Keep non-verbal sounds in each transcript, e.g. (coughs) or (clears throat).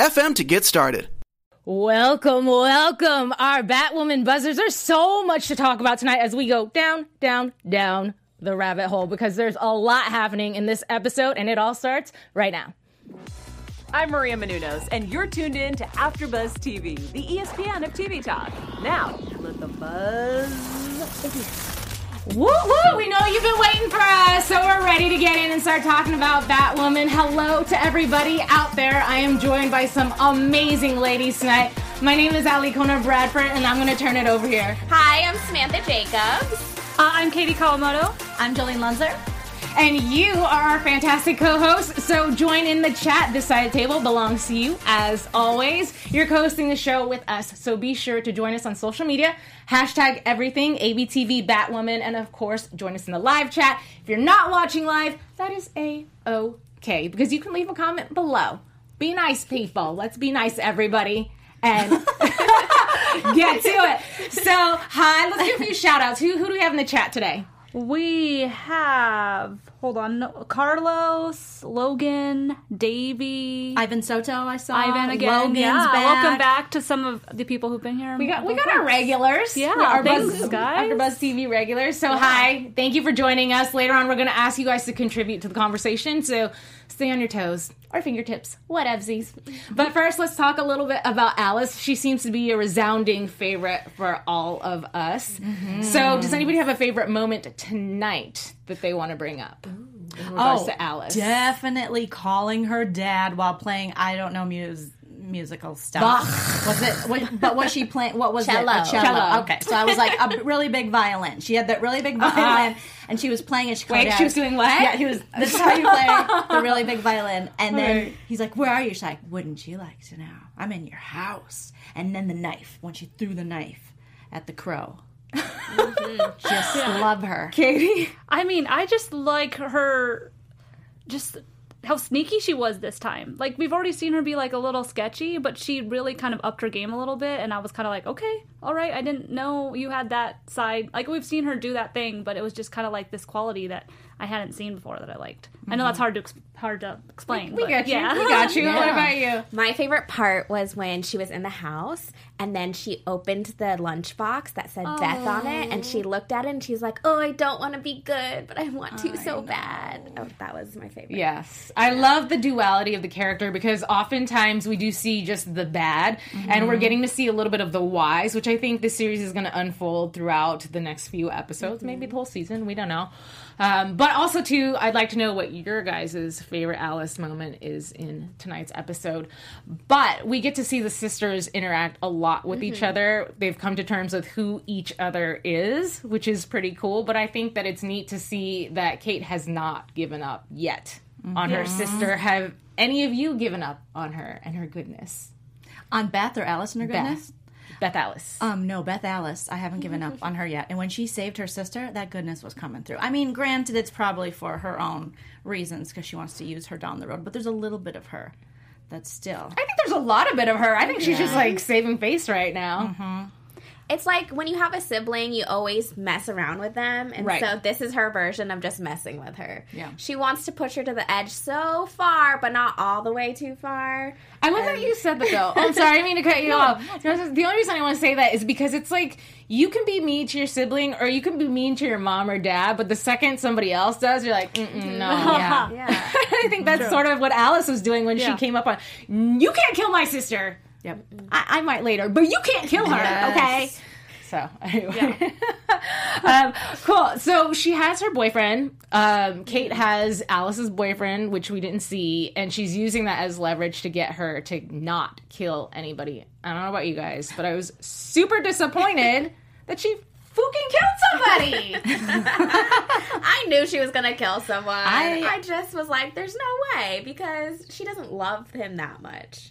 anchor.fm FM to get started. Welcome, welcome, our Batwoman buzzers. There's so much to talk about tonight as we go down, down, down the rabbit hole because there's a lot happening in this episode, and it all starts right now. I'm Maria Menounos, and you're tuned in to AfterBuzz TV, the ESPN of TV talk. Now, let the buzz begin. Woo woo! We know you've been waiting for us, so we're ready to get in and start talking about Batwoman. Hello to everybody out there. I am joined by some amazing ladies tonight. My name is Ali Kona Bradford, and I'm going to turn it over here. Hi, I'm Samantha Jacobs. Uh, I'm Katie Kawamoto. I'm Jolene Lunzer. And you are our fantastic co host. So join in the chat. This side of the table belongs to you, as always. You're co hosting the show with us. So be sure to join us on social media. Hashtag everything, ABTV Batwoman. And of course, join us in the live chat. If you're not watching live, that is a okay because you can leave a comment below. Be nice, people. Let's be nice, everybody. And (laughs) get to it. So, hi, let's give a few shout outs. Who, who do we have in the chat today? We have hold on, Carlos, Logan, Davey, Ivan Soto. I saw Ivan again. Logan's yeah, back. welcome back to some of the people who've been here. We got we got our regulars. Yeah, our thanks, Buzz, guys. AfterBuzz TV regulars. So hi, thank you for joining us. Later on, we're going to ask you guys to contribute to the conversation. So stay on your toes or fingertips, whatevsies. But first, let's talk a little bit about Alice. She seems to be a resounding favorite for all of us. Mm-hmm. So, does anybody have a favorite moment tonight that they want to bring up in regards Oh, to Alice? definitely calling her dad while playing. I don't know mus- musical stuff. Bach. Was it? What, but was she playing? What was Cello. it? A cello. Cello. Okay, so I was like a really big violin. She had that really big violin, and she was playing it. She called Uh-huh. Wait, she was doing what? Yeah, he was. This is how you play the really big violin. And then Right. he's like, "Where are you?" She's like, "Wouldn't you like to know? I'm in your house." And then the knife. When she threw the knife at the crow. Just love her. Katie. I mean, I just like her, just how sneaky she was this time. Like we've already seen her be like a little sketchy, but she really kind of upped her game a little bit, and I was kind of like, okay, all right, I didn't know you had that side. Like we've seen her do that thing, but it was just kind of like this quality that I hadn't seen before that I liked. I know that's mm-hmm. hard to hard to explain. We but got you. Yeah. We got you. (laughs) What about you? My favorite part was when she was in the house and then she opened the lunchbox that said Beth on it and she oh. looked at it and she's like, Oh, I don't want to be good, but I want to so bad. Oh, that was my favorite. Yes. I love the duality of the character because oftentimes we do see just the bad and we're mm-hmm. getting to see a little bit of the whys, which I think the series is going to unfold throughout the next few episodes, maybe the mm-hmm. whole season. We don't know. Um, but also, too, I'd like to know what your guys' favorite Alice moment is in tonight's episode. But we get to see the sisters interact a lot with each mm-hmm. other. They've come to terms with who each other is, which is pretty cool. But I think that it's neat to see that Kate has not given up yet on her mm-hmm. sister. Have any of you given up on her and her goodness? On Beth or Alice and her goodness? Beth. Beth Alice. Um, no, Beth Alice. I haven't given up on her yet. And when she saved her sister, that goodness was coming through. I mean, granted, it's probably for her own reasons because she wants to use her down the road, but there's a little bit of her that's still. I think there's a lot of bit of her. I think she's just like saving face right now. It's like when you have a sibling, you always mess around with them. And Right. so this is her version of just messing with her. Yeah. She wants to push her to the edge so far, but not all the way too far. I love that you said that though. Oh, I'm sorry, I mean to cut you off. The only reason I want to say that is because it's like you can be mean to your sibling or you can be mean to your mom or dad, but the second somebody else does, you're like, Mm-mm, no. (laughs) Yeah. Yeah. (laughs) I think that's sort of what Alice was doing when Yeah. she came up on. You can't kill my sister. Yep. I, I might later, but you can't kill her. Yes. Okay. So anyway, (laughs) um, cool. So she has her boyfriend. Um, Kate has Alice's boyfriend, which we didn't see, and she's using that as leverage to get her to not kill anybody. I don't know about you guys, but I was super disappointed (laughs) that she fucking killed somebody. (laughs) I knew she was gonna kill someone. I- I, just was like, "There's no way," because she doesn't love him that much.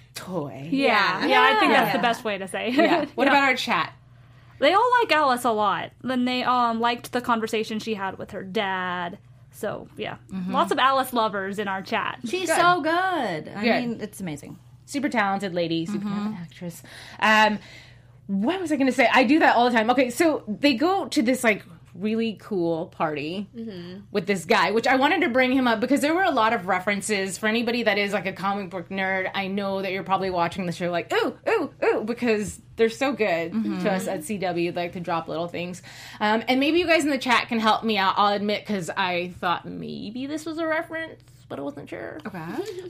toy. Yeah, yeah, I think that's the best way to say. it. Yeah. What about our chat? They all like Alice a lot. Then they um liked the conversation she had with her dad. So yeah, lots of Alice lovers in our chat. She's so good. I Good. mean, it's amazing. super talented lady, super talented actress. Um, what was I going to say? I do that all the time. Okay, so they go to this like really cool party with this guy, which I wanted to bring him up because there were a lot of references for anybody that is like a comic book nerd. I know that you're probably watching the show like ooh ooh ooh because they're so good to us at CW. Like to drop little things, um, and maybe you guys in the chat can help me out. I'll admit because I thought maybe this was a reference, but I wasn't sure. Okay.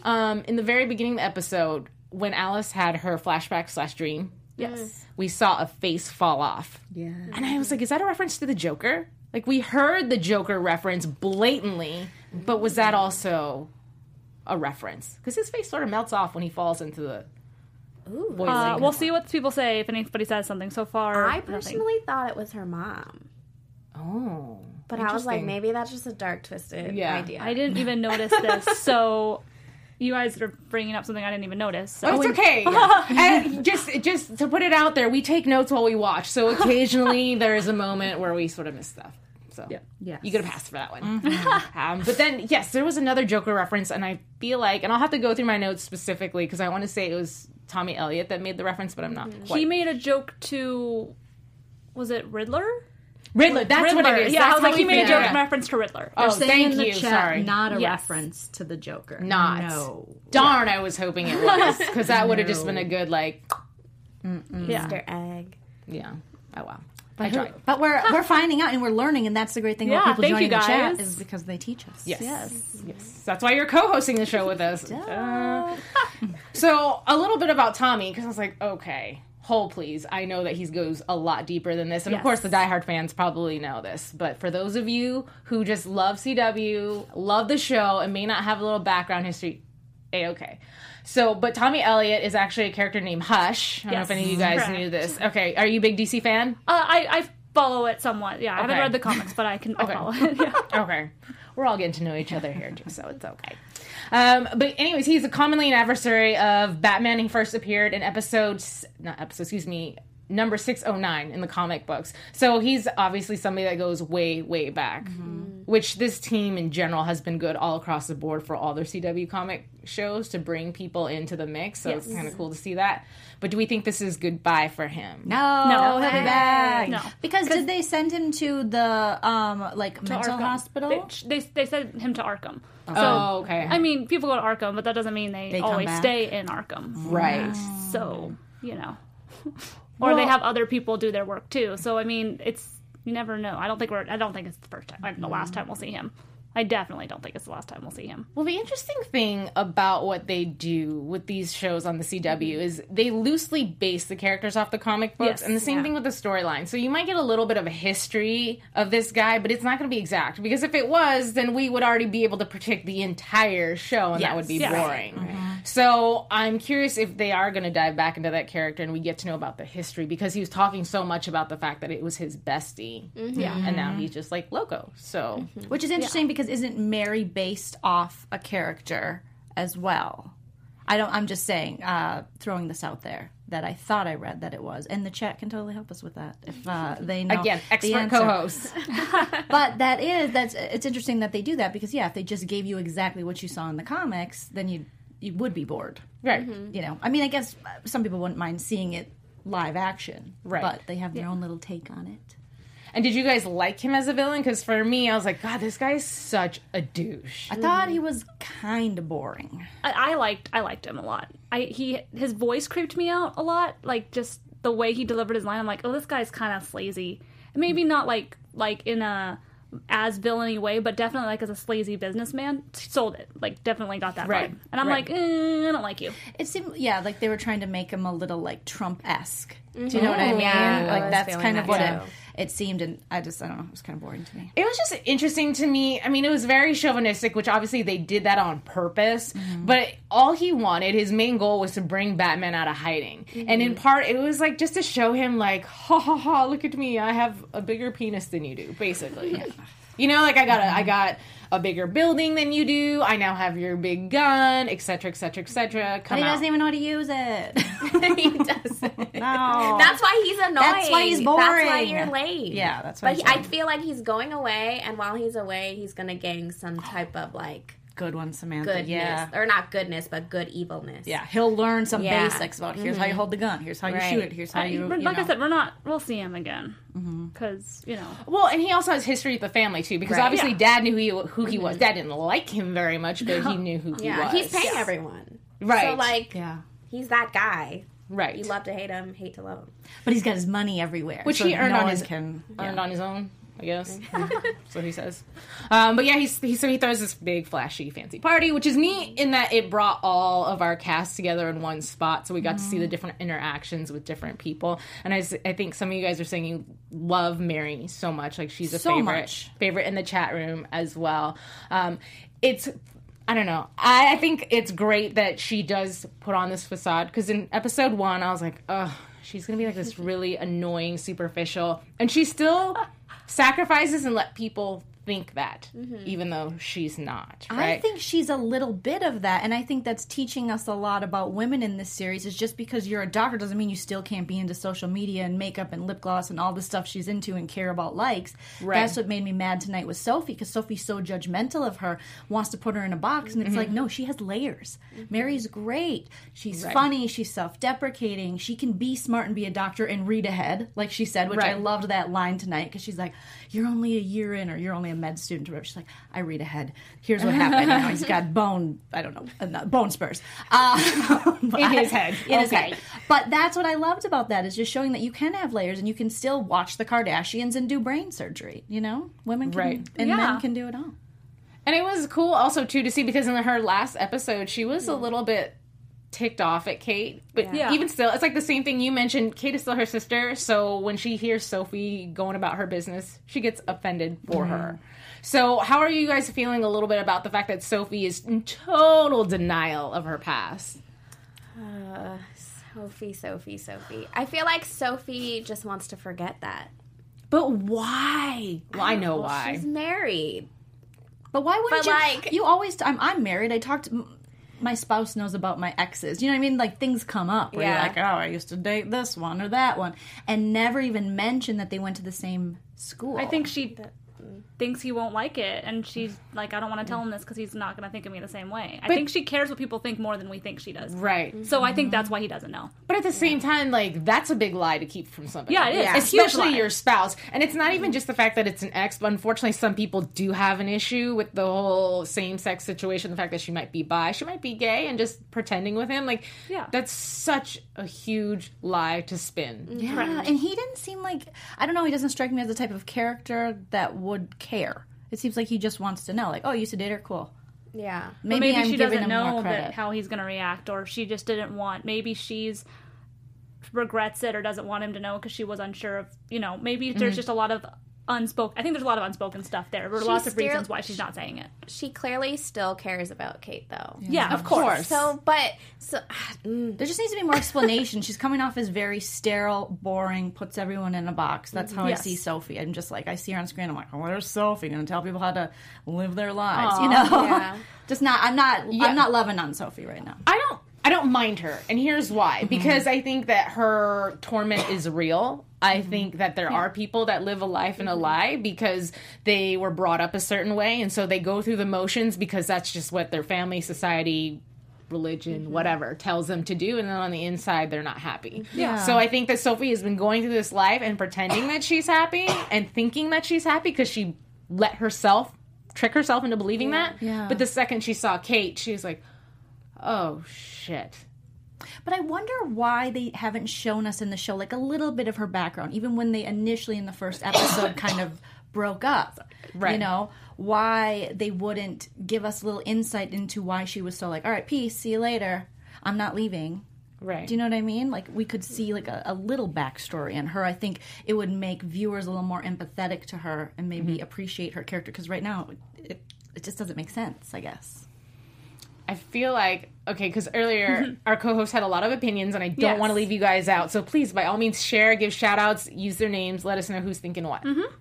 Um, in the very beginning of the episode, when Alice had her flashback slash dream, Yes. we saw a face fall off. Yeah. And I was like, is that a reference to the Joker? Like we heard the Joker reference blatantly, but was that also a reference? Because his face sort of melts off when he falls into the boiling. Uh, we'll see what people say if anybody says something. So far, I nothing. personally thought it was her mom, oh. but I was like, maybe that's just a dark, twisted Yeah. idea. I didn't even notice this. (laughs) So you guys are bringing up something I didn't even notice. So. Oh, it's okay. (laughs) and just just to put it out there, we take notes while we watch. So occasionally (laughs) there is a moment where we sort of miss stuff. So yeah, Yes. you get a pass for that one. Um, but then yes, there was another Joker reference, and I feel like, and I'll have to go through my notes specifically because I want to say it was Tommy Elliott that made the reference, but I'm not quite. He made a joke to. Was it Riddler? Riddler. That's Riddler. what it is. Yeah, That's I was like, he made a joke it in reference to Riddler. Oh, Saying thank the you. chat, Sorry. not a Yes. reference to the Joker. Not. No. Darn, I was hoping it was (laughs) because that would have just been a good like. yeah. Easter egg. Yeah. Oh wow. But, I who- tried. but we're we're (laughs) finding out and we're learning, and that's the great thing Yeah, about people thank joining you the chat guys. is because they teach us. Yes. Yes. Yes. That's why you're co-hosting the show with us. Duh. Uh, (laughs) so a little bit about Tommy because I was like, okay, please. I know that he goes a lot deeper than this, and of course the diehard fans probably know this. But for those of you who just love CW, love the show, and may not have a little background history, a okay. So, but Tommy Elliott is actually a character named Hush. I don't know if any of you guys Correct. knew this. Okay, are you a big DC fan? Uh, I, I follow it somewhat. Yeah, I haven't read the comics, but I can I (laughs) Okay. follow it. (laughs) Yeah. okay. We're all getting to know each other here too, so it's okay. Um, but anyways, he's a commonly an adversary of Batman. He first appeared in episode, not episode, excuse me, number six oh nine in the comic books. So he's obviously somebody that goes way, way back. Which this team in general has been good all across the board for all their CW comic shows to bring people into the mix. So it's kind of cool to see that. But do we think this is goodbye for him? No, No. he'll be back. No. Because did they send him to the um like mental Arkham. hospital? They, they, they sent him to Arkham. So, Oh, okay. I mean, people go to Arkham, but that doesn't mean they, They always stay in Arkham. right. So, you know. (laughs) or they have other people do their work too. So, I mean, it's, you never know. I don't think we're, I don't think it's the first time, the last time we'll see him. I definitely don't think it's the last time we'll see him. Well, the interesting thing about what they do with these shows on the CW mm-hmm. is they loosely base the characters off the comic books, Yes, and the same thing with the storyline. So you might get a little bit of a history of this guy, but it's not going to be exact because if it was, then we would already be able to predict the entire show, and that would be Yes. boring. Mm-hmm. So I'm curious if they are going to dive back into that character and we get to know about the history because he was talking so much about the fact that it was his bestie, mm-hmm. yeah, and now he's just like loco. So. Which is interesting because isn't Mary based off a character as well? I don't. I'm just saying, uh, throwing this out there that I thought I read that it was, and the chat can totally help us with that if uh, they know Again, expert co-hosts. (laughs) (laughs) But that is that's it's interesting that they do that because yeah, if they just gave you exactly what you saw in the comics, then you you would be bored. right. You know, I mean, I guess some people wouldn't mind seeing it live action, Right. But they have their own little take on it. And did you guys like him as a villain? Because for me, I was like, God, this guy is such a douche. I thought he was kind of boring. I, I liked I liked him a lot. I he his voice creeped me out a lot. Like just the way he delivered his line. I'm like, oh, this guy's kind of slazy. And Maybe not like like in a as villainy way, but definitely like as a sleazy businessman, sold it. Like definitely got that Right. vibe. And I'm Right. like, eh, I don't like you. It seemed, yeah, like they were trying to make him a little like Trump esque. Do you know what I mean? Yeah, like was that's feeling kind of what too. it, it seemed, and I just, I don't know, it was kind of boring to me. It was just interesting to me. I mean, it was very chauvinistic, which obviously they did that on purpose. Mm-hmm. But all he wanted, his main goal was to bring Batman out of hiding. And in mm-hmm. part, it was like just to show him, like, ha ha ha, look at me. I have a bigger penis than you do, basically. You know, like I got a, I mm-hmm. got a bigger building than you do. I now have your big gun, etc., etc., etc. But he out. doesn't even know how to use it. (laughs) (laughs) he doesn't. no. That's why he's annoying. That's why he's boring. That's why you're late. Yeah, that's what But he, I feel like he's going away, and while he's away, he's gonna gain some type of like Good one, Samantha. goodness, Yeah. or not goodness, but good evilness. Yeah, he'll learn some Yeah. basics about here's how you mm-hmm. hold the gun, here's how you shoot it, here's how I- you. but you like I said, we're not. We'll see him again mm-hmm. because you know. Well, and he also has history with the family too, because Right. obviously Yeah. Dad knew who he, who he was. Mm-hmm. Dad didn't like him very much, but he knew who he Yeah, was. he's paying everyone. Right. So like, yeah. he's that guy. right. You love to hate him, hate to love him. But he's got his money everywhere, which so he earned no on his Can, earned on his own, I guess. (laughs) That's what he says. Um, but yeah, he's he, so he throws this big flashy fancy party, which is neat in that it brought all of our cast together in one spot, so we got to see the different interactions with different people. And I, I think some of you guys are saying you love Mary so much, like she's a So favorite much. favorite in the chat room as well. Um, it's I don't know. I, I think it's great that she does put on this facade because in episode one, I was like, oh, she's gonna be like this (laughs) really annoying, superficial, and she still (laughs) sacrifices and let people think that, mm-hmm. even though she's not. Right? I think she's a little bit of that, and I think that's teaching us a lot about women in this series. Is just because you're a doctor doesn't mean you still can't be into social media and makeup and lip gloss and all the stuff she's into and care about likes. Right. That's what made me mad tonight with Sophie because Sophie's so judgmental of her, wants to put her in a box, and it's mm-hmm. like, no, she has layers. Mm-hmm. Mary's great. She's funny. She's self-deprecating. She can be smart and be a doctor and read ahead, like she said, which I loved that line tonight because she's like, "You're only a year in, or you're only a med student." Whatever. She's like, "I read ahead. Here's what happened. Know, he's got (laughs) bone. I don't know, uh, bone spurs uh, (laughs) In his (laughs) head. In his Okay. head. But that's what I loved about that is just showing that you can have layers and you can still watch the Kardashians and do brain surgery. You know, women can, Right. and Yeah. men can do it all. And it was cool also too to see because in her last episode she was a little bit ticked off at Kate, but Yeah. even still, it's like the same thing you mentioned. Kate is still her sister, so when she hears Sophie going about her business, she gets offended for her. So, how are you guys feeling a little bit about the fact that Sophie is in total denial of her past? Uh, Sophie, Sophie, Sophie. I feel like Sophie just wants to forget that. But why? Well, I know why. She's married. But why wouldn't But, you? like- you always. I'm, I'm married. I talked. My spouse knows about my exes. You know what I mean? Like things come up where Yeah. you're like, oh, I used to date this one or that one, and never even mention that they went to the same school. I think she thinks he won't like it, and she's (sighs) like, I don't want to tell him this because he's not going to think of me the same way. I think she cares what people think more than we think she does. Right. So I think that's mm-hmm. why he doesn't know. But at the same time, like that's a big lie to keep from somebody. Yeah, it is. It's a huge especially your spouse. And it's not even mm-hmm. just the fact that it's an ex, but unfortunately, some people do have an issue with the whole same-sex situation. The fact that she might be bi, she might be gay, and just pretending with him. Like, Yeah. that's such a huge lie to spin. Yeah, and he didn't seem like I don't know. He doesn't strike me as the type of character that would care. It seems like he just wants to know, like, oh, you used to date her, cool. Yeah. Maybe, maybe I'm she doesn't know that how he's going to react, or she just didn't want. Maybe she's regrets it or doesn't want him to know because she was unsure of. You know, maybe Mm-hmm. there's just a lot of unspoken. I think there's a lot of unspoken stuff there. There are She's lots of still- reasons why she's not saying it. She clearly still cares about Kate, though. Yeah, Of course. So, but so (sighs) mm, There just needs to be more explanation. She's coming off as very sterile, boring, puts everyone in a box. That's how Yes. I see Sophie. I'm just like, I see her on screen. I'm like, oh, where's Sophie? Going to tell people how to live their lives, you know? yeah. (laughs) just not. I'm not. Yeah. I'm not loving on Sophie right now. I don't I don't mind her. And here's why. Mm-hmm. Because I think that her torment is real. I mm-hmm. think that there are people that live a life in a mm-hmm. lie because they were brought up a certain way and so they go through the motions because that's just what their family, society, religion, whatever tells them to do and then on the inside they're not happy. Yeah. So I think that Sophie has been going through this life and pretending that she's happy and thinking that she's happy because she let herself trick herself into believing that. Yeah. But the second she saw Kate, she was like, "Oh shit." But I wonder why they haven't shown us in the show like a little bit of her background, even when they initially in the first episode kind of broke up. Right. You know, why they wouldn't give us a little insight into why she was so like, all right, peace, see you later. I'm not leaving. Right. Do you know what I mean? Like we could see like a, a little backstory in her. I think it would make viewers a little more empathetic to her and maybe Mm-hmm. appreciate her character because right now it, it just doesn't make sense. I guess. I feel like okay, because earlier mm-hmm. our co-host had a lot of opinions, and I don't Yes. want to leave you guys out. So please, by all means, share, give shout outs, use their names, let us know who's thinking what. Mm-hmm.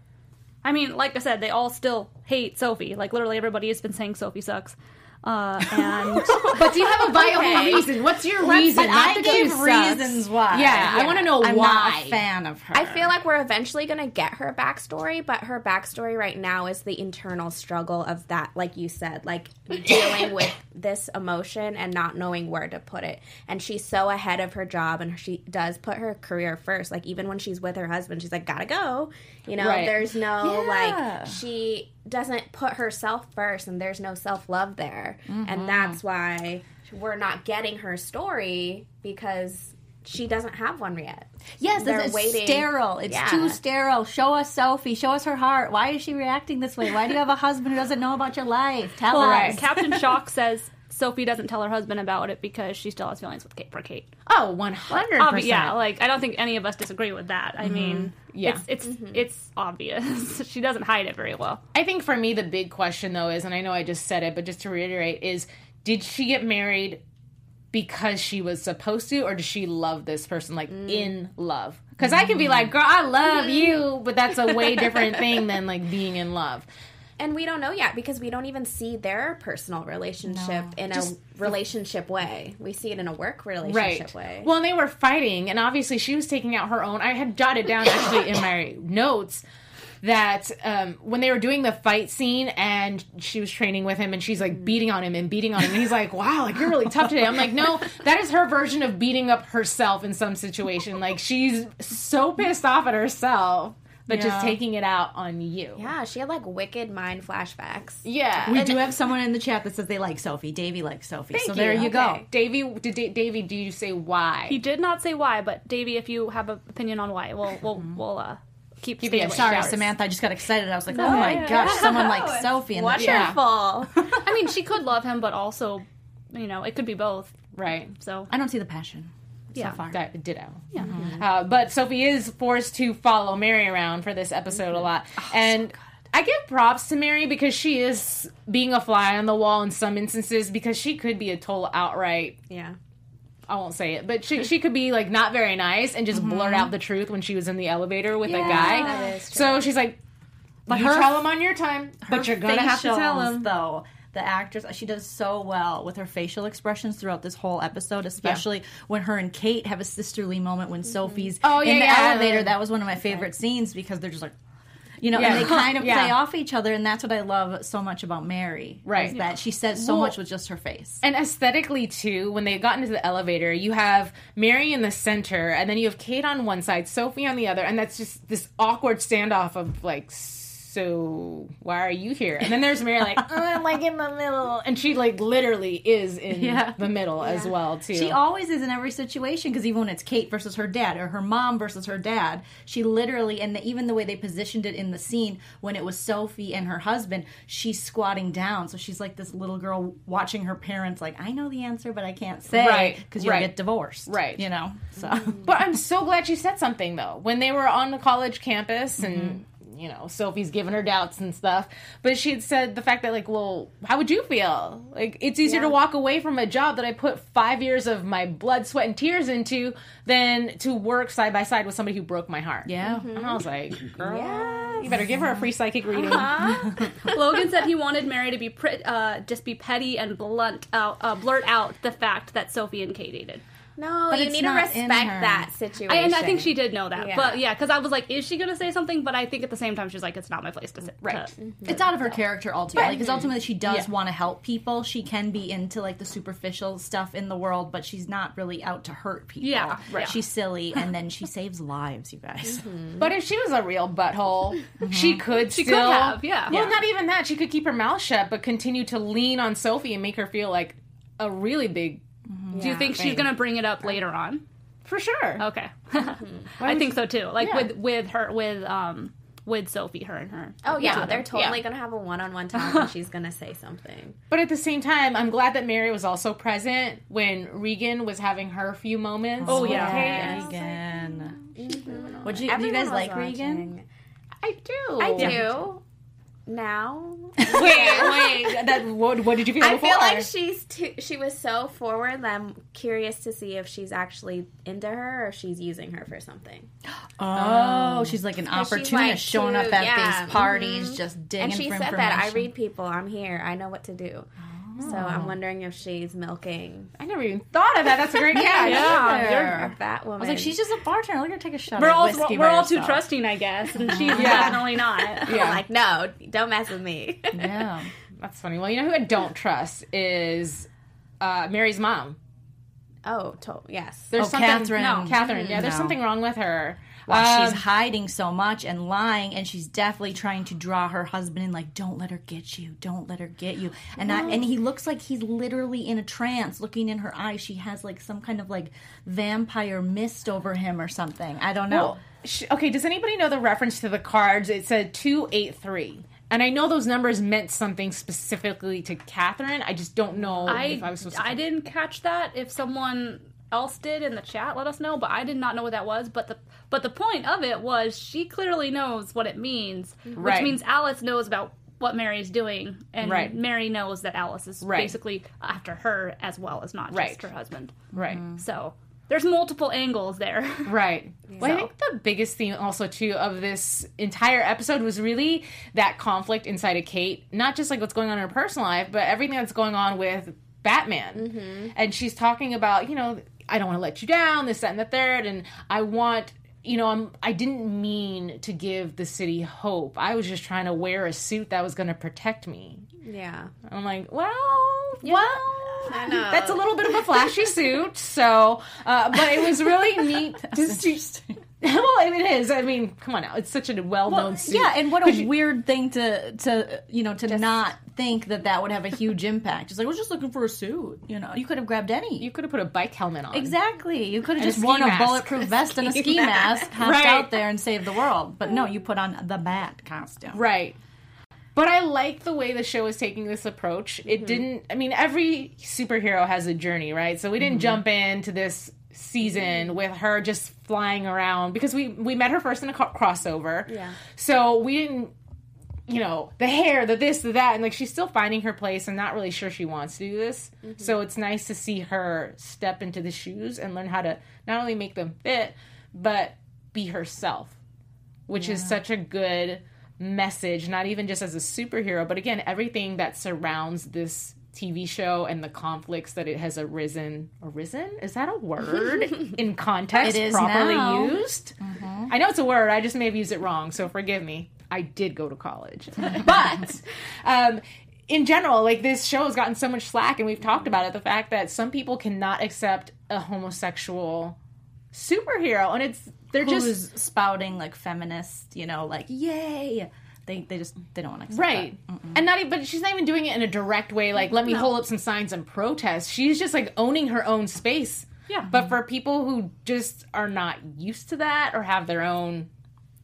I mean, like I said, they all still hate Sophie. Like literally everybody has been saying Sophie sucks. Uh, and (laughs) But do you have a viable Okay. reason? What's your reason? Not I that gave sucks. reasons why. Yeah, I want to know I'm why. not a fan of her. I feel like we're eventually going to get her backstory, but her backstory right now is the internal struggle of that, like you said, like (coughs) dealing with this emotion and not knowing where to put it. And she's so ahead of her job and she does put her career first. Like, even when she's with her husband, she's like, gotta go. You know, Right. there's no, Yeah. like, she doesn't put herself first and there's no self love there. And mm-hmm. that's why we're not getting her story because she doesn't have one yet. Yes, They're it's, it's waiting. sterile. It's Yeah. too sterile. Show us Sophie. Show us her heart. Why is she reacting this way? Why do you have a husband who doesn't know about your life? Tell well, us. Captain Shock says Sophie doesn't tell her husband about it because she still has feelings with Kate for Kate. Oh, one hundred percent. yeah, like I don't think any of us disagree with that. I mean, mm-hmm. Yeah. it's it's mm-hmm. it's obvious. (laughs) she doesn't hide it very well. I think for me the big question though is, and I know I just said it, but just to reiterate, is did she get married because she was supposed to, or does she love this person like mm. in love? Because I can be mm. like, girl, I love (laughs) you, but that's a way different thing than like being in love. And we don't know yet because we don't even see their personal relationship in a relationship way. We see it in a work relationship way. Well, and they were fighting, and obviously she was taking out her own. I had jotted down actually in my notes that um, when they were doing the fight scene and she was training with him and she's like beating on him and beating on him and he's like wow like you're really tough today i'm like no that is her version of beating up herself in some situation like she's so pissed off at herself but just taking it out on you yeah, she had like wicked mind flashbacks. yeah we do have someone in the chat that says they like Sophie. Davy likes Sophie. so you. there you go. Okay. davey did Da- davey do you say why He did not say why, but Davy, if you have an opinion on why, we'll we'll we'll uh, keep Give stay you a. Sorry, Showers. Samantha. I just got excited. I was like, oh my gosh, someone likes (laughs) Sophie in the chat. Wonderful. (laughs) I mean, she could love him, but also, you know, it could be both. right So I don't see the passion Yeah. so far. That ditto. Mm-hmm. Yeah. Uh, but Sophie is forced to follow Mary around for this episode a mm-hmm. lot, oh, and I give props to Mary because she is being a fly on the wall in some instances because she could be a total outright. yeah. I won't say it, but she she could be like not very nice and just mm-hmm. blurt out the truth when she was in the elevator with a guy. that is true. So she's like, "You her- tell him on your time, but you're gonna have to tell him." though. The actress, she does so well with her facial expressions throughout this whole episode, especially when her and Kate have a sisterly moment when mm-hmm. Sophie's Oh, yeah, in the yeah. elevator. That was one of my favorite scenes because they're just like, you know, Yeah. and they kind of (laughs) Yeah. play off each other, and that's what I love so much about Mary. Right. is that she says so Well- much with just her face. And aesthetically too, when they got into the elevator, you have Mary in the center, and then you have Kate on one side, Sophie on the other, and that's just this awkward standoff of like, so why are you here? And then there's Mary like, "Uh, I'm like in the middle, and she like literally is in (laughs) Yeah. the middle as well too. She always is in every situation because even when it's Kate versus her dad or her mom versus her dad, she literally and the, even the way they positioned it in the scene when it was Sophie and her husband, she's squatting down, so she's like this little girl watching her parents, like I know the answer, but I can't say Right, because you'll right. get divorced, Right. You know, so But I'm so glad she said something though. When they were on the college campus and Mm-hmm. You know, Sophie's giving her doubts and stuff. But she had said the fact that like, well, how would you feel? Like it's easier to walk away from a job that I put five years of my blood, sweat, and tears into than to work side by side with somebody who broke my heart. yeah. And I was like, girl, you better give her a free psychic reading. (laughs) Logan said he wanted Mary to be pre- uh, just be petty and blunt out, uh, blurt out the fact that Sophie and Kate dated. No, But you need to respect that situation. I, and I think she did know that, Yeah. but yeah, because I was like, is she gonna say something? But I think at the same time, she's like, it's not my place to say. Right. to- mm-hmm. It's out of her character altogether. Because ultimately, she does Yeah. want to help people. She can be into like the superficial stuff in the world, but she's not really out to hurt people. Yeah, right. She's silly, and then she saves lives. You guys. Mm-hmm. But if she was a real butthole, mm-hmm. she could She still could have, yeah. Well, Yeah. not even that. She could keep her mouth shut, but continue to lean on Sophie and make her feel like a really big. Do you think she's gonna bring it up later on? For sure. Okay, (laughs) (laughs) I think so too. Like Yeah. with with her with um with Sophie, her and her. Oh yeah, Yeah. they're totally Yeah. gonna have a one-on-one (laughs) talk, and she's gonna say something. But at the same time, I'm glad that Mary was also present when Reagan was having her few moments. Oh, yeah. Okay. Reagan. Would you, do you guys was like Reagan? I do. I do. Now, Wait, wait. That what, what did you feel I before? feel like she's too. She was so forward that I'm curious to see if she's actually into her or if she's using her for something. Oh, she's like an opportunist like, showing up at yeah, these parties, mhm. just digging And she for said that I read people. I'm here. I know what to do. So I'm wondering if she's milking I never even thought of that. That's a great catch. (laughs) Yeah, a fat woman. I was like, she's just a bartender. Let her take a shot. We're of all whiskey we're by all too herself. trusting, I guess, and she's definitely not. (laughs) Yeah. like, no, don't mess with me. Yeah. (laughs) That's funny. Well, you know who I don't trust is uh, Mary's mom. oh, to- yes. There's Oh, something. Catherine. No, Catherine. Yeah, there's No. something wrong with her. Well, Um, she's hiding so much and lying, and she's definitely trying to draw her husband in. Like, don't let her get you. Don't let her get you. And I, and he looks like he's literally in a trance, looking in her eyes. She has like some kind of like vampire mist over him or something. I don't know. Well, sh- okay, does anybody know the reference to the cards? It said 283. And I know those numbers meant something specifically to Catherine. I just don't know I if I was supposed to. I didn't catch that. If someone else did in the chat, let us know. But I did not know what that was. But the but the point of it was she clearly knows what it means, Right. which means Alice knows about what Mary's doing, and Right. Mary knows that Alice is Right. basically after her as well as not just her husband. Right. Mm-hmm. So there's multiple angles there. (laughs) Right. Well, I think the biggest theme also too of this entire episode was really that conflict inside of Kate, not just like what's going on in her personal life, but everything that's going on with Batman. Mm-hmm. And she's talking about, you know, I don't want to let you down, this, that, and the third, and I want you know, I'm I didn't mean to give the city hope. I was just trying to wear a suit that was going to protect me. Yeah. I'm like, well, well, I know. that's a little bit of a flashy suit. So, uh, but it was really neat (laughs) see. (laughs) well, it is. I mean, come on now. It's such a well-known suit. Yeah, and what a weird thing to to you know to not think that that would have a huge impact. Just like we're just looking for a suit. You know, you could have grabbed any. You could have put a bike helmet on. Exactly. You could have And a just ski worn a bulletproof (laughs) vest and a ski mask, hopped (laughs) Right. out there and saved the world. But no, mm. you put on the bat costume. Right. But I like the way the show is taking this approach. It mm-hmm. didn't, I mean, every superhero has a journey, right? So we didn't mm-hmm. jump into this season mm-hmm. with her just flying around because we we met her first in a co- crossover. Yeah. So we didn't you know, the hair, the this, the that, and like she's still finding her place and not really sure she wants to do this. Mm-hmm. So it's nice to see her step into the shoes and learn how to not only make them fit, but be herself which is such a good message, not even just as a superhero, but again, everything that surrounds this TV show and the conflicts that it has arisen. Arisen? Is that a word (laughs) in context It is properly now. used? I know it's a word, I just may have used it wrong, so forgive me. I did go to college. (laughs) but um, in general, like this show has gotten so much slack, and we've talked about it the fact that some people cannot accept a homosexual superhero, and it's they're Who's just spouting like feminist, you know, like yay. They they just they don't want to accept right. And not even but she's not even doing it in a direct way like let me hold up some signs and protest. She's just like owning her own space. Yeah. but for people who just are not used to that or have their own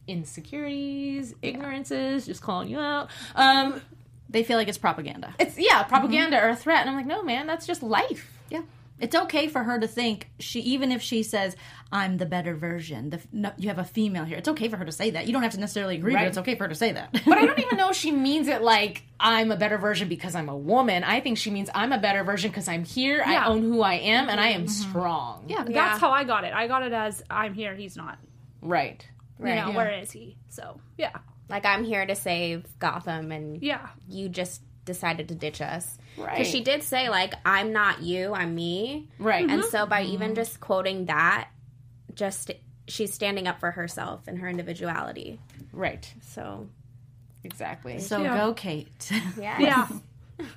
insecurities ignorances just calling you out um. They feel like it's propaganda. it's yeah propaganda or a threat. And i'm like no man that's just life. Yeah. It's okay for her to think she even if she says I'm the better version. The, no, you have a female here. It's okay for her to say that. You don't have to necessarily agree, Right. but it's okay for her to say that. (laughs) but I don't even know if she means it like I'm a better version because I'm a woman. I think she means I'm a better version because I'm here. I own who I am, and I am mm-hmm. strong. yeah. That's how I got it. I got it as I'm here, he's not. Right. You Right. know, Yeah. where is he? So yeah, Like I'm here to save Gotham, and yeah, you just decided to ditch us. Right. Because she did say like I'm not you, I'm me. Right. And mm-hmm. so by even mm-hmm. just quoting that, just she's standing up for herself and her individuality. Right. So Exactly. So Yeah. go, Kate. (laughs) yeah. yeah. (laughs)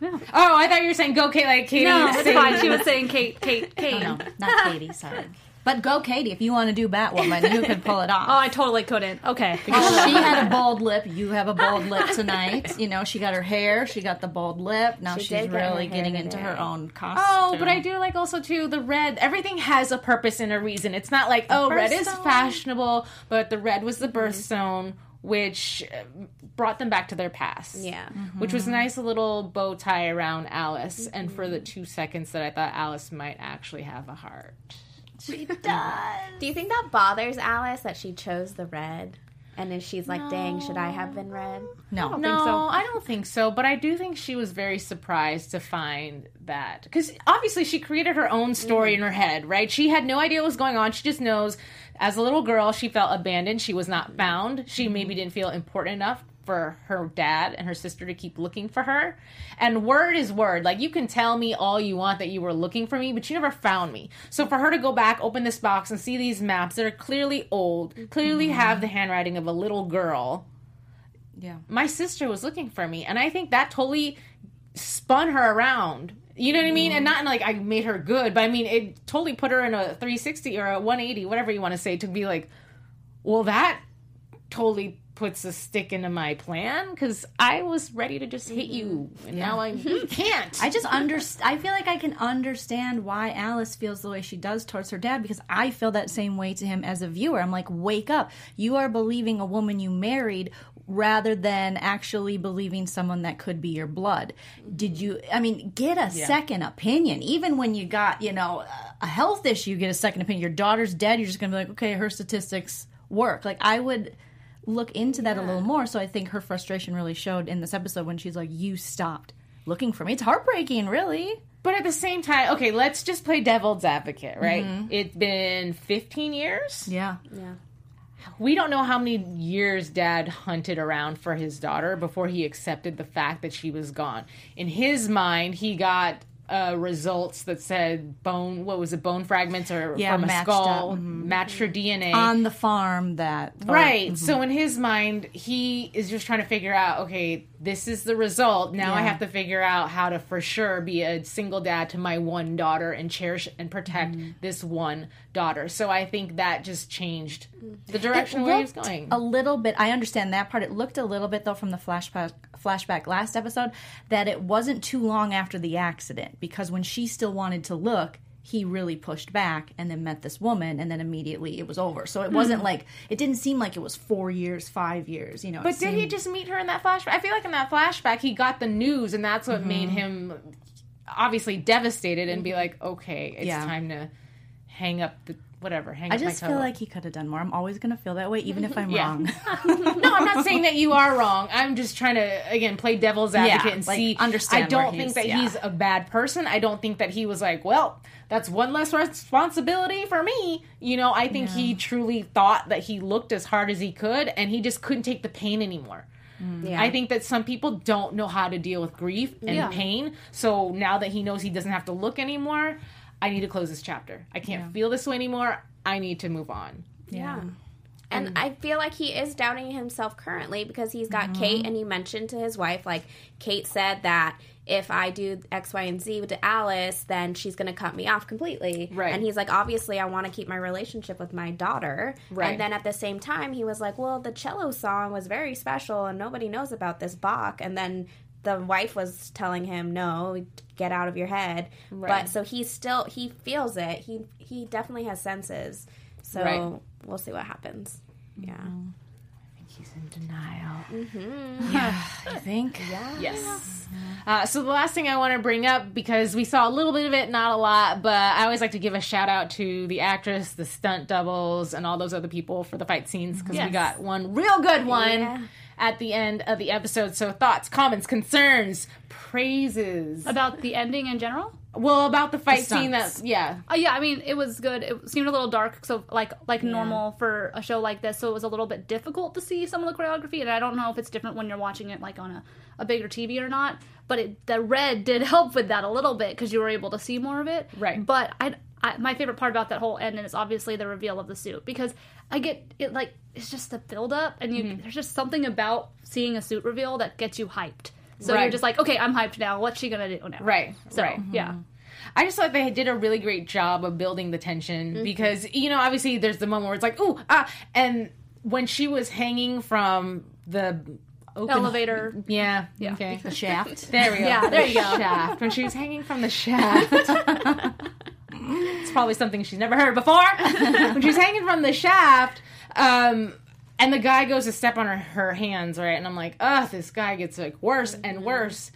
Oh, I thought you were saying go Kate like Katie. No, it's fine. She was saying Kate, Kate, Kate. no, not Katie. Sorry, but go, Katie. If you want to do Batwoman, you could pull it off. (laughs) Oh, I totally couldn't. Okay. she had a bald lip. You have a bald lip tonight. You know, she got her hair. She got the bald lip. Now She she's did get her really hair getting today. into her own costume. Oh, but I do like also too the red. Everything has a purpose and a reason. It's not like oh, red is birthstone. fashionable, but the red was the mm-hmm. birthstone. which uh, brought them back to their past. Yeah. Mm-hmm. Which was a nice little bow tie around Alice, and for the mm-hmm. two seconds that I thought Alice might actually have a heart. (laughs) Do you think that bothers Alice that she chose the red? And then she's like, dang, should I have been red? No. I No, I don't think so. But I do think she was very surprised to find that because obviously she created her own story in her head, right? She had no idea what was going on. She just knows, as a little girl, she felt abandoned. She was not found. She mm-hmm. maybe didn't feel important enough for her dad and her sister to keep looking for her. And word is word. Like you can tell me all you want that you were looking for me, but you never found me. So for her to go back, open this box, and see these maps that are clearly old, clearly mm-hmm. have the handwriting of a little girl Yeah. my sister was looking for me and i think that totally spun her around you know what i mean and mm-hmm. not in like i made her good but i mean it totally put her in a 360 or a 180 whatever you want to say to be like well that totally puts a stick into my plan because i was ready to just hit you mm-hmm. and now i mm-hmm. can't I just under I feel like I can understand why Alice feels the way she does towards her dad because I feel that same way to him as a viewer. I'm like, wake up. You are believing a woman you married rather than actually believing someone that could be your blood. Did you I mean, get a second opinion. Even when you got, you know, a health issue, you get a second opinion. Your daughter's dead, you're just going to be like, okay, her statistics work. Like I would look into that a little more. So I think her frustration really showed in this episode when she's like, "You stopped looking for me." It's heartbreaking, really. but at the same time okay let's just play devil's advocate right mm-hmm. it's been 15 years Yeah. Yeah, we don't know how many years dad hunted around for his daughter before he accepted the fact that she was gone. In his mind, he got uh, results that said bone, what was it, bone fragments or Yeah, from a skull, up. Mhm. matched her DNA. on the farm that or- Right. So in his mind, he is just trying to figure out, okay, this is the result. Now I have to figure out how to for sure be a single dad to my one daughter and cherish and protect Mm-hmm. this one daughter. So I think that just changed the It direction where he was going. A little bit. I understand that part. It looked a little bit though from the flashback flashback last episode that it wasn't too long after the accident because when she still wanted to look, he really pushed back and then met this woman and then immediately it was over. So it wasn't like it didn't seem like it was 4 years, 5 years, you know. Hmm. But did he just meet her in that flashback? I feel like in that flashback he got the news and that's what made Mm-hmm. him obviously devastated and be like, okay, it's Yeah. time to hang up the whatever. Hang I up my just feel like he could have done more. I'm always going to feel that way even if I'm (laughs) Yeah. wrong. (laughs) no, I'm not saying that you are wrong. I'm just trying to again play devil's advocate Yeah, and like, see. understand I don't think that yeah. he's a bad person. I don't think that he was like, well, that's one less responsibility for me. You know, I think he truly thought that he looked as hard as he could, and he just couldn't take the pain anymore. Mm. Yeah. I think that some people don't know how to deal with grief and Yeah. pain. So now that he knows he doesn't have to look anymore, I need to close this chapter. I can't feel this way anymore. I need to move on. Yeah. And I feel like he is doubting himself currently because he's got uh-huh. Kate and he mentioned to his wife, like, Kate said that if I do X, Y, and Z to Alice, then she's going to cut me off completely. Right. And he's like, obviously, I want to keep my relationship with my daughter. Right. And then at the same time, he was like, well, the cello song was very special and nobody knows about this Bach. And then the wife was telling him, no, get out of your head. Right. But so he still, he feels it. He, he definitely has senses. So Right. we'll see what happens. Yeah. I think he's in denial. Mm-hmm. Yeah, I think. (laughs) Yes. Uh, so the last thing I want to bring up because we saw a little bit of it, not a lot, but I always like to give a shout out to the actress, the stunt doubles, and all those other people for the fight scenes because we got one real good one Yeah. At the end of the episode. So thoughts, comments, concerns, praises. About the ending in general? well, about the fight The scene. That yeah, Oh yeah, I mean it was good. It seemed a little dark, so like like normal for a show like this. So it was a little bit difficult to see some of the choreography, and I don't know if it's different when you're watching it like on a, a bigger TV or not. But it, the red did (laughs) help with that a little bit because you were able to see more of it. Right. But I, I my favorite part about that whole ending is obviously the reveal of the suit because I get it like it's just the build up, and you mm-hmm. there's just something about seeing a suit reveal that gets you hyped. So Right. you're just like, okay, I'm hyped now. What's she gonna do now? right, So right. yeah. Mm-hmm. I just thought they did a really great job of building the tension mm-hmm. because you know obviously there's the moment where it's like ooh ah and when she was hanging from the open Elevator. yeah Yeah. okay (laughs) The shaft. there we go Yeah, there you go. shaft when she was hanging from the shaft (laughs) (laughs) it's probably something she's never heard before (laughs) when she's hanging from the shaft um and the guy goes to step on her, her hands, right? And I'm like, ugh, this guy gets like worse Mm-hmm. and worse.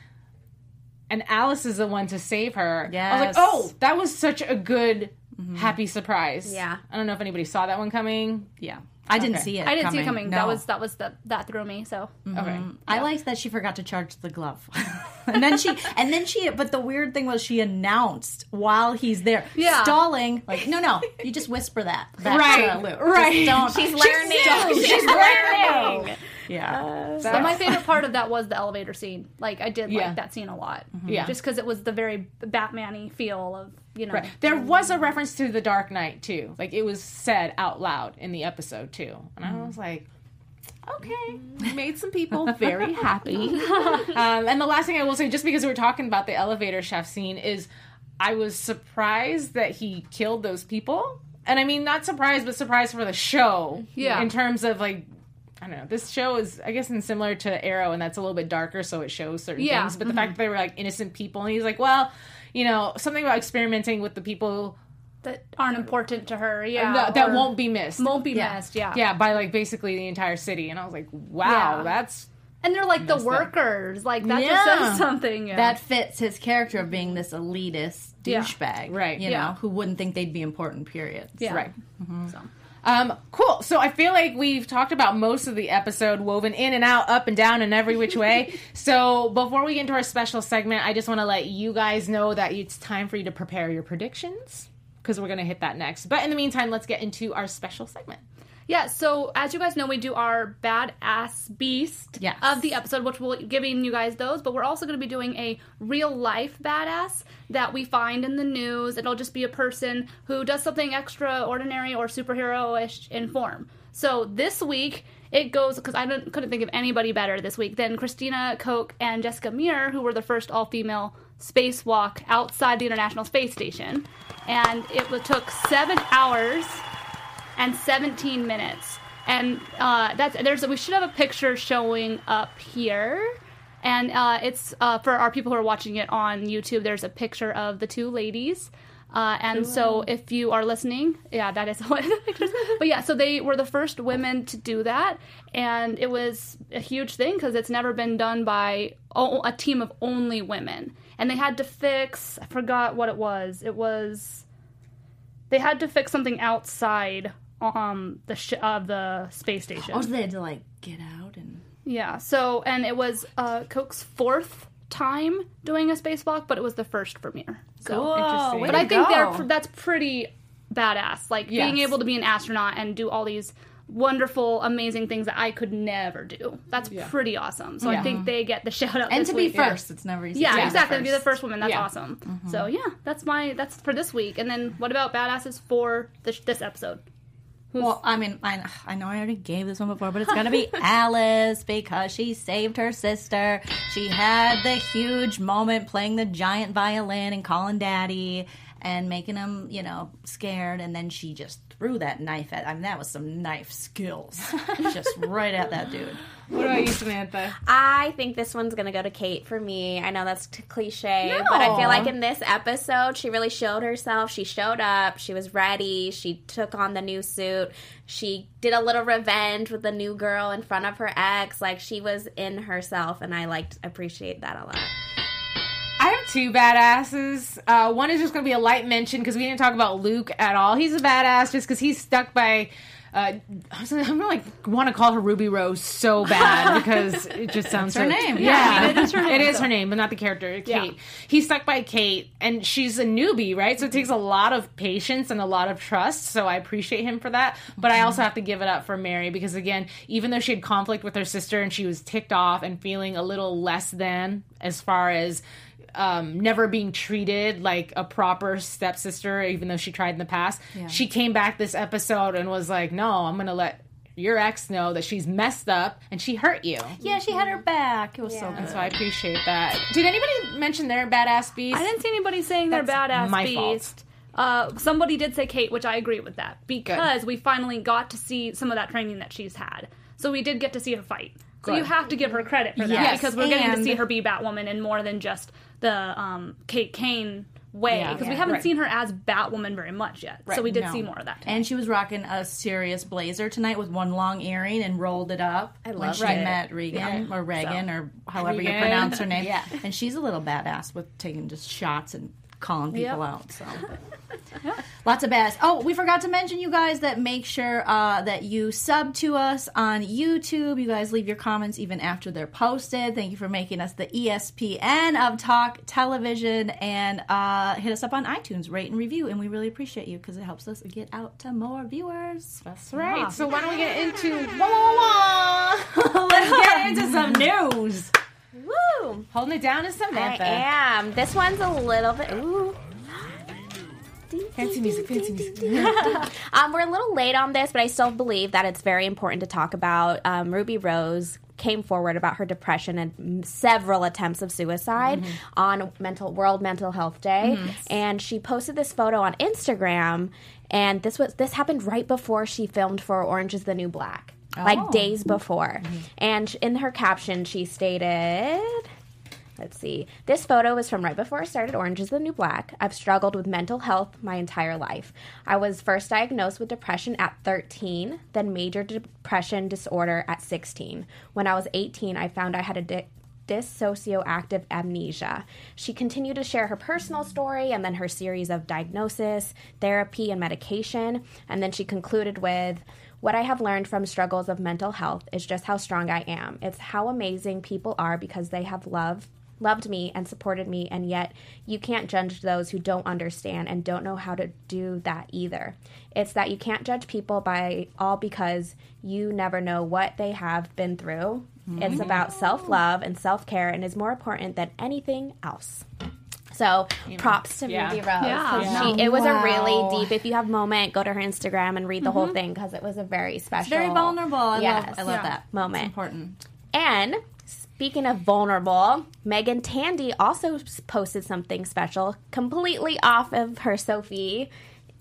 And Alice is the one to save her. I was like, oh, that was such a good, happy surprise. Yeah. I don't know if anybody saw that one coming. Yeah. I didn't Okay. see it. I didn't see it coming. That was that was the that threw me. So mm-hmm. Okay. I liked that she forgot to charge the glove, (laughs) and then she, and then she. But the weird thing was, she announced while he's there, Yeah. stalling. Like, no, no, you just whisper that, Right, right. Just don't. She's learning. She's learning. yeah. Uh, but my favorite part of that was the elevator scene. Like I did Yeah. like that scene a lot. Mm-hmm. Yeah. Just because it was the very Batman-y feel of you know. Right. There was a reference to the Dark Knight too. Like it was said out loud in the episode too, and I was like, okay, made some people (laughs) very happy. um, and the last thing I will say, just because we were talking about the elevator chef scene, is I was surprised that he killed those people. And I mean, not surprised, but surprised for the show. Yeah. In terms of like. I don't know. This show is, I guess, in similar to Arrow, and that's a little bit darker, so it shows certain Yeah. things. But the fact that they were like innocent people, and he's like, well, you know, something about experimenting with the people that aren't important to her. Yeah. that, that won't be missed. won't be Yeah. missed. Yeah. yeah, by like basically the entire city, and I was like, wow, Yeah. that's And they're like the Messed up. workers. Like that Yeah. just says something. Yeah. That fits his character of being this elitist Yeah. douchebag, Right. You Yeah. know, who wouldn't think they'd be important. Period. yeah. right. Mm-hmm. So. Um, cool. So I feel like we've talked about most of the episode, woven in and out, up and down, and every which way. (laughs) so before we get into our special segment, I just want to let you guys know that it's time for you to prepare your predictions because we're gonna hit that next. But in the meantime, let's get into our special segment. Yeah, so as you guys know, we do our badass beast Yes. of the episode, which we'll be giving you guys those, but we're also going to be doing a real life badass that we find in the news. It'll just be a person who does something extraordinary or superhero-ish in form. So this week it goes because I couldn't think of anybody better this week than Christina Koch and Jessica Meir, who were the first all-female spacewalk outside the International Space Station, and it took seven hours and 17 minutes. And uh, that's there's we should have a picture showing up here, and uh, it's uh, for our people who are watching it on YouTube. There's a picture of the two ladies. Uh, and so, if you are listening, yeah, that is one of the pictures. But yeah, so they were the first women to do that, and it was a huge thing because it's never been done by o- a team of only women. And they had to fix, I forgot what it was. It was they had to fix something outside um the sh- of the space station. Oh, so they had to like get out and. yeah. So and it was uh Koch's fourth time doing a spacewalk, but it was the first for Meir. So Interesting. way but to I think go. they're that's pretty badass. Like being able to be an astronaut and do all these wonderful, amazing things that I could never do. That's pretty awesome. So I think they get the shout out. and this to be week. first. It's never easy. Yeah, to exactly. To be the first. first woman, that's Yeah. awesome. So yeah, that's my that's for this week. And then what about badasses for this, this episode? Well, I mean, I, I know I already gave this one before, but it's gonna be (laughs) Alice because she saved her sister. She had the huge moment playing the giant violin and calling daddy and making him, you know, scared. And then she just threw that knife at. I mean, that was some knife skills, (laughs) just right at that dude. What about you, Samantha? I think this one's gonna go to Kate for me. I know that's t- cliche, but I feel like in this episode, she really showed herself. She showed up. She was ready. She took on the new suit. She did a little revenge with the new girl in front of her ex. Like she was in herself, and I liked appreciate that a lot. Two badasses. Uh, one is just going to be a light mention because we didn't talk about Luke at all. He's a badass just because he's stuck by. Uh, I was gonna, I'm gonna like want to call her Ruby Rose so bad (laughs) because it just sounds her so, name. Yeah, Yeah, it is her name, It is her name, but not the character. Kate. Yeah. He's stuck by Kate, and she's a newbie, right? So it takes a lot of patience and a lot of trust. So I appreciate him for that. But I also have to give it up for Mary because again, even though she had conflict with her sister and she was ticked off and feeling a little less than as far as um, never being treated like a proper stepsister, even though she tried in the past. She came back this episode and was like, "No, I'm gonna let your ex know that she's messed up and she hurt you." Yeah, she had her back. It was so Yeah. good. So I appreciate that. Did anybody mention their badass beast? I didn't see anybody saying they're badass my fault. beast. Uh, somebody did say Kate, which I agree with that because we finally got to see some of that training that she's had. So we did get to see her fight. So you have to give her credit for that Yes, because we're getting to see her be Batwoman in more than just the um, Kate Kane way Yeah. because we haven't right. seen her as Batwoman very much yet. So we did No. see more of that. And she was rocking a serious blazer tonight with one long earring and rolled it up I when she it. met Regan or Reagan or however you pronounce her name. Yeah. And she's a little badass with taking just shots and calling people Yep. out. So (laughs) lots of badass. Oh, we forgot to mention you guys that make sure uh, that you sub to us on YouTube. You guys leave your comments even after they're posted. Thank you for making us the ESPN of talk television and uh, hit us up on iTunes, rate and review, and we really appreciate you because it helps us get out to more viewers. That's right. So why don't we get into. (laughs) Let's get into some news. Woo! Holding it down is Samantha. I am. This one's a little bit. Ooh. Fancy music, fancy music. (laughs) Um, we're a little late on this, but I still believe that it's very important to talk about. Um, Ruby Rose came forward about her depression and several attempts of suicide on mental World Mental Health Day, and she posted this photo on Instagram. And this was this happened right before she filmed for Orange Is the New Black, like oh. days before. Mm-hmm. And in her caption, she stated. Let's see. This photo is from right before I started Orange is the New Black. I've struggled with mental health my entire life. I was first diagnosed with depression at 13, then major depression disorder at 16. When I was 18, I found I had a di- dissocioactive amnesia. She continued to share her personal story and then her series of diagnosis, therapy, and medication. And then she concluded with, what I have learned from struggles of mental health is just how strong I am. It's how amazing people are because they have love loved me and supported me and yet you can't judge those who don't understand and don't know how to do that either. It's that you can't judge people by all because you never know what they have been through. It's mm-hmm. about self-love and self-care and is more important than anything else. So props to Yeah. Ruby Rose. Yeah. 'cause Yeah. She, it was Wow. a really deep. If you have a moment, go to her Instagram and read the whole mm-hmm. thing because it was a very special, Very vulnerable. I Yes. love, I love Yeah. that. Moment. It's important. And speaking of vulnerable, Meagan Tandy also posted something special, completely off of her Sophie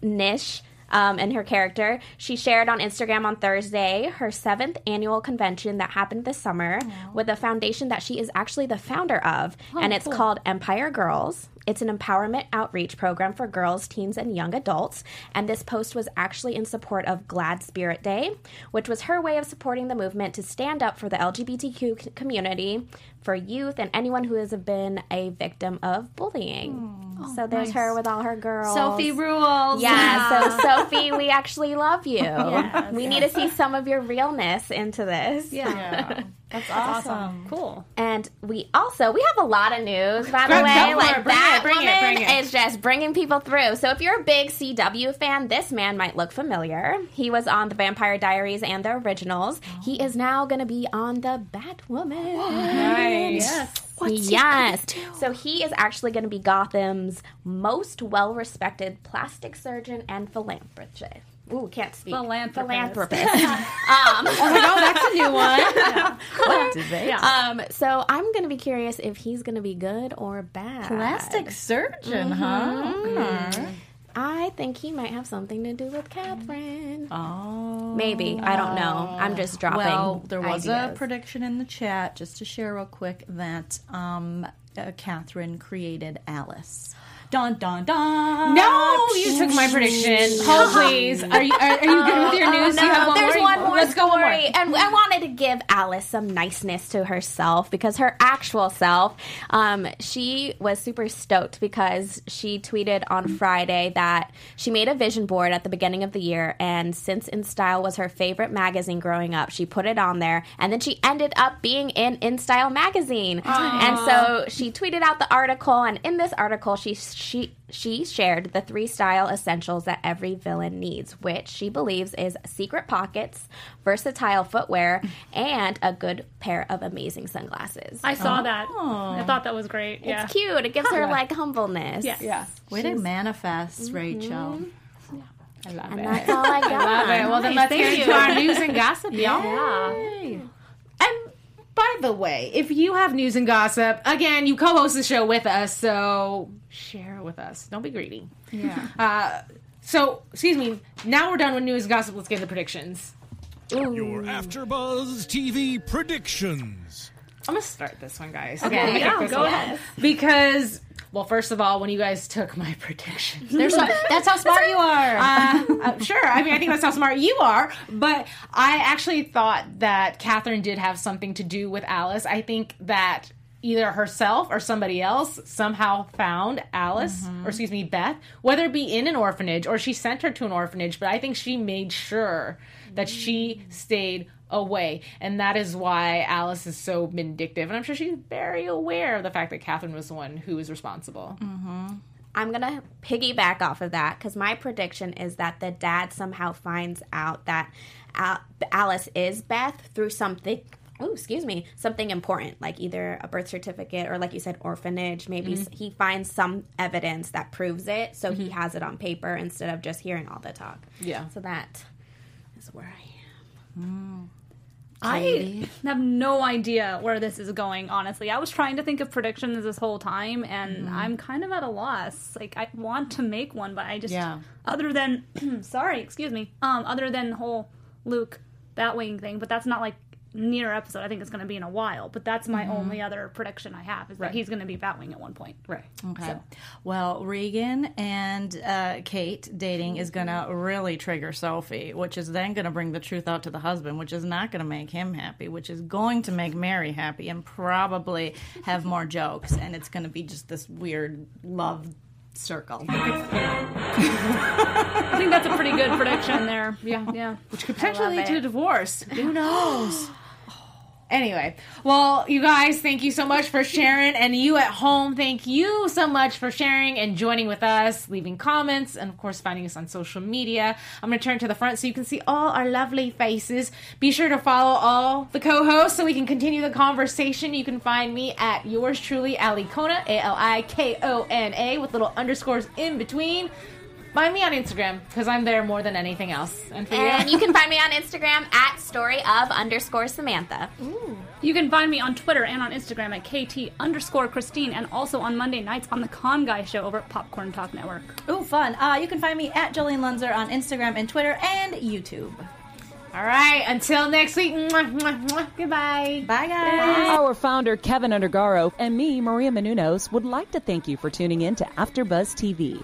niche. Um, and her character. She shared on Instagram on Thursday her seventh annual convention that happened this summer with a foundation that she is actually the founder of. and it's called Empire Girls. It's an empowerment outreach program for girls, teens, and young adults. And this post was actually in support of GLAAD Spirit Day, which was her way of supporting the movement to stand up for the LGBTQ community, for youth, and anyone who has been a victim of bullying. so there's her with all her girls. Sophie rules. Yeah, so (laughs) Sophie, we actually love you. we need to see some of your realness into this. Yeah. That's awesome. Cool. And we also we have a lot of news, by the Go- go way. Like it. Bring that it, bring it, woman bring it. is just bringing people through. So if you're a big CW fan, this man might look familiar. He was on the Vampire Diaries and the originals. He oh. is now going to be on the Batwoman. (gasps) Nice. yes. So he is actually going to be Gotham's most well-respected plastic surgeon and philanthropist. Ooh, can't speak. Philanthropist. Philanthropist. um, (laughs) Oh, that's a new one. (laughs) Yeah. um, so I'm going to be curious if he's going to be good or bad. Plastic surgeon, huh? Okay. I think he might have something to do with Catherine. Oh. Maybe. I don't know. I'm just dropping. Well, there was a prediction in the chat, just to share real quick, that um, uh, Catherine created Alice. Dun dun dun. No, you took my prediction. (laughs) Hold, please. Are you are, are you good with your (laughs) news? No, you have one there's more? one more Let's go one more. and I wanted to give Alice some niceness to herself because her actual self, um, she was super stoked because she tweeted on Friday that she made a vision board at the beginning of the year, and since In Style was her favorite magazine growing up, she put it on there, and then she ended up being in In Style magazine, and so she tweeted out the article, and in this article, she she she shared the three style essentials that every villain needs, which she believes is secret pockets, versatile footwear, (laughs) and a good pair of amazing sunglasses. I saw that. I thought that was great. Yeah. it's cute. It gives her like humbleness. Yeah. Yeah. Way to manifest, mm-hmm. Rachel. I love And it. that's all I (laughs) got. Love it. Well, then let's get into our news and gossip, y'all. Yeah. And by the way, if you have news and gossip, again, you co-host the show with us, so share it with us. Don't be greedy. Yeah. (laughs) Uh, so, excuse me. Now we're done with news and gossip. Let's get into predictions. Your AfterBuzz TV predictions. I'm gonna start this one, guys. Okay, yeah, go ahead. Because Well, first of all, when you guys took my (laughs) predictions, There's that's how smart you are. (laughs) uh, uh, sure. I mean, I think that's how smart you are. But I actually thought that Catherine did have something to do with Alice. I think that either herself or somebody else somehow found Alice, or excuse me, Beth, whether it be in an orphanage or she sent her to an orphanage. But I think she made sure that she stayed away. And that is why Alice is so vindictive. And I'm sure she's very aware of the fact that Catherine was the one who was responsible. Mm-hmm. I'm gonna piggyback off of that because my prediction is that the dad somehow finds out that Al- Alice is Beth through something. Oh, excuse me, something important like either a birth certificate or, like you said, orphanage. Maybe mm-hmm. s he finds some evidence that proves it, so he mm-hmm. has it on paper instead of just hearing all the talk. Yeah. So that is where I am. Mm. I have no idea where this is going, honestly. I was trying to think of predictions this whole time, and I'm kind of at a loss. Like, I want to make one, but I just, Yeah. other than, (clears throat) sorry, excuse me, um, other than the whole Luke Batwing thing, but that's not like near episode. I think it's going to be in a while, but that's my only other prediction I have is that he's going to be Batwing at one point. Right. Okay. Well, Regan and uh, Kate dating is going to really trigger Sophie, which is then going to bring the truth out to the husband, which is not going to make him happy, which is going to make Mary happy and probably have more jokes. And it's going to be just this weird love circle. (laughs) I think that's a pretty good prediction there. Yeah. Yeah. Which could potentially lead love to a divorce. Who (gasps) knows? Anyway, well, you guys, thank you so much for sharing. And you at home, thank you so much for sharing and joining with us, leaving comments, and of course, finding us on social media. I'm going to turn to the front so you can see all our lovely faces. Be sure to follow all the co hosts so we can continue the conversation. You can find me at yours truly, Ali Kona, A L I K O N A, with little underscores in between. Find me on Instagram because I'm there more than anything else. And for And you, you can find me on Instagram at story of underscore Samantha. Ooh. You can find me on Twitter and on Instagram at KT underscore Christine and also on Monday nights on the Con Guy Show over at Popcorn Talk Network. Ooh, fun. Uh, you can find me at Jolene Lunzer on Instagram and Twitter and YouTube. All right, until next week. Mwah, mwah, mwah. Goodbye. Bye, guys. Our founder, Keven Undergaro, and me, Maria Menounos, would like to thank you for tuning in to AfterBuzz TV.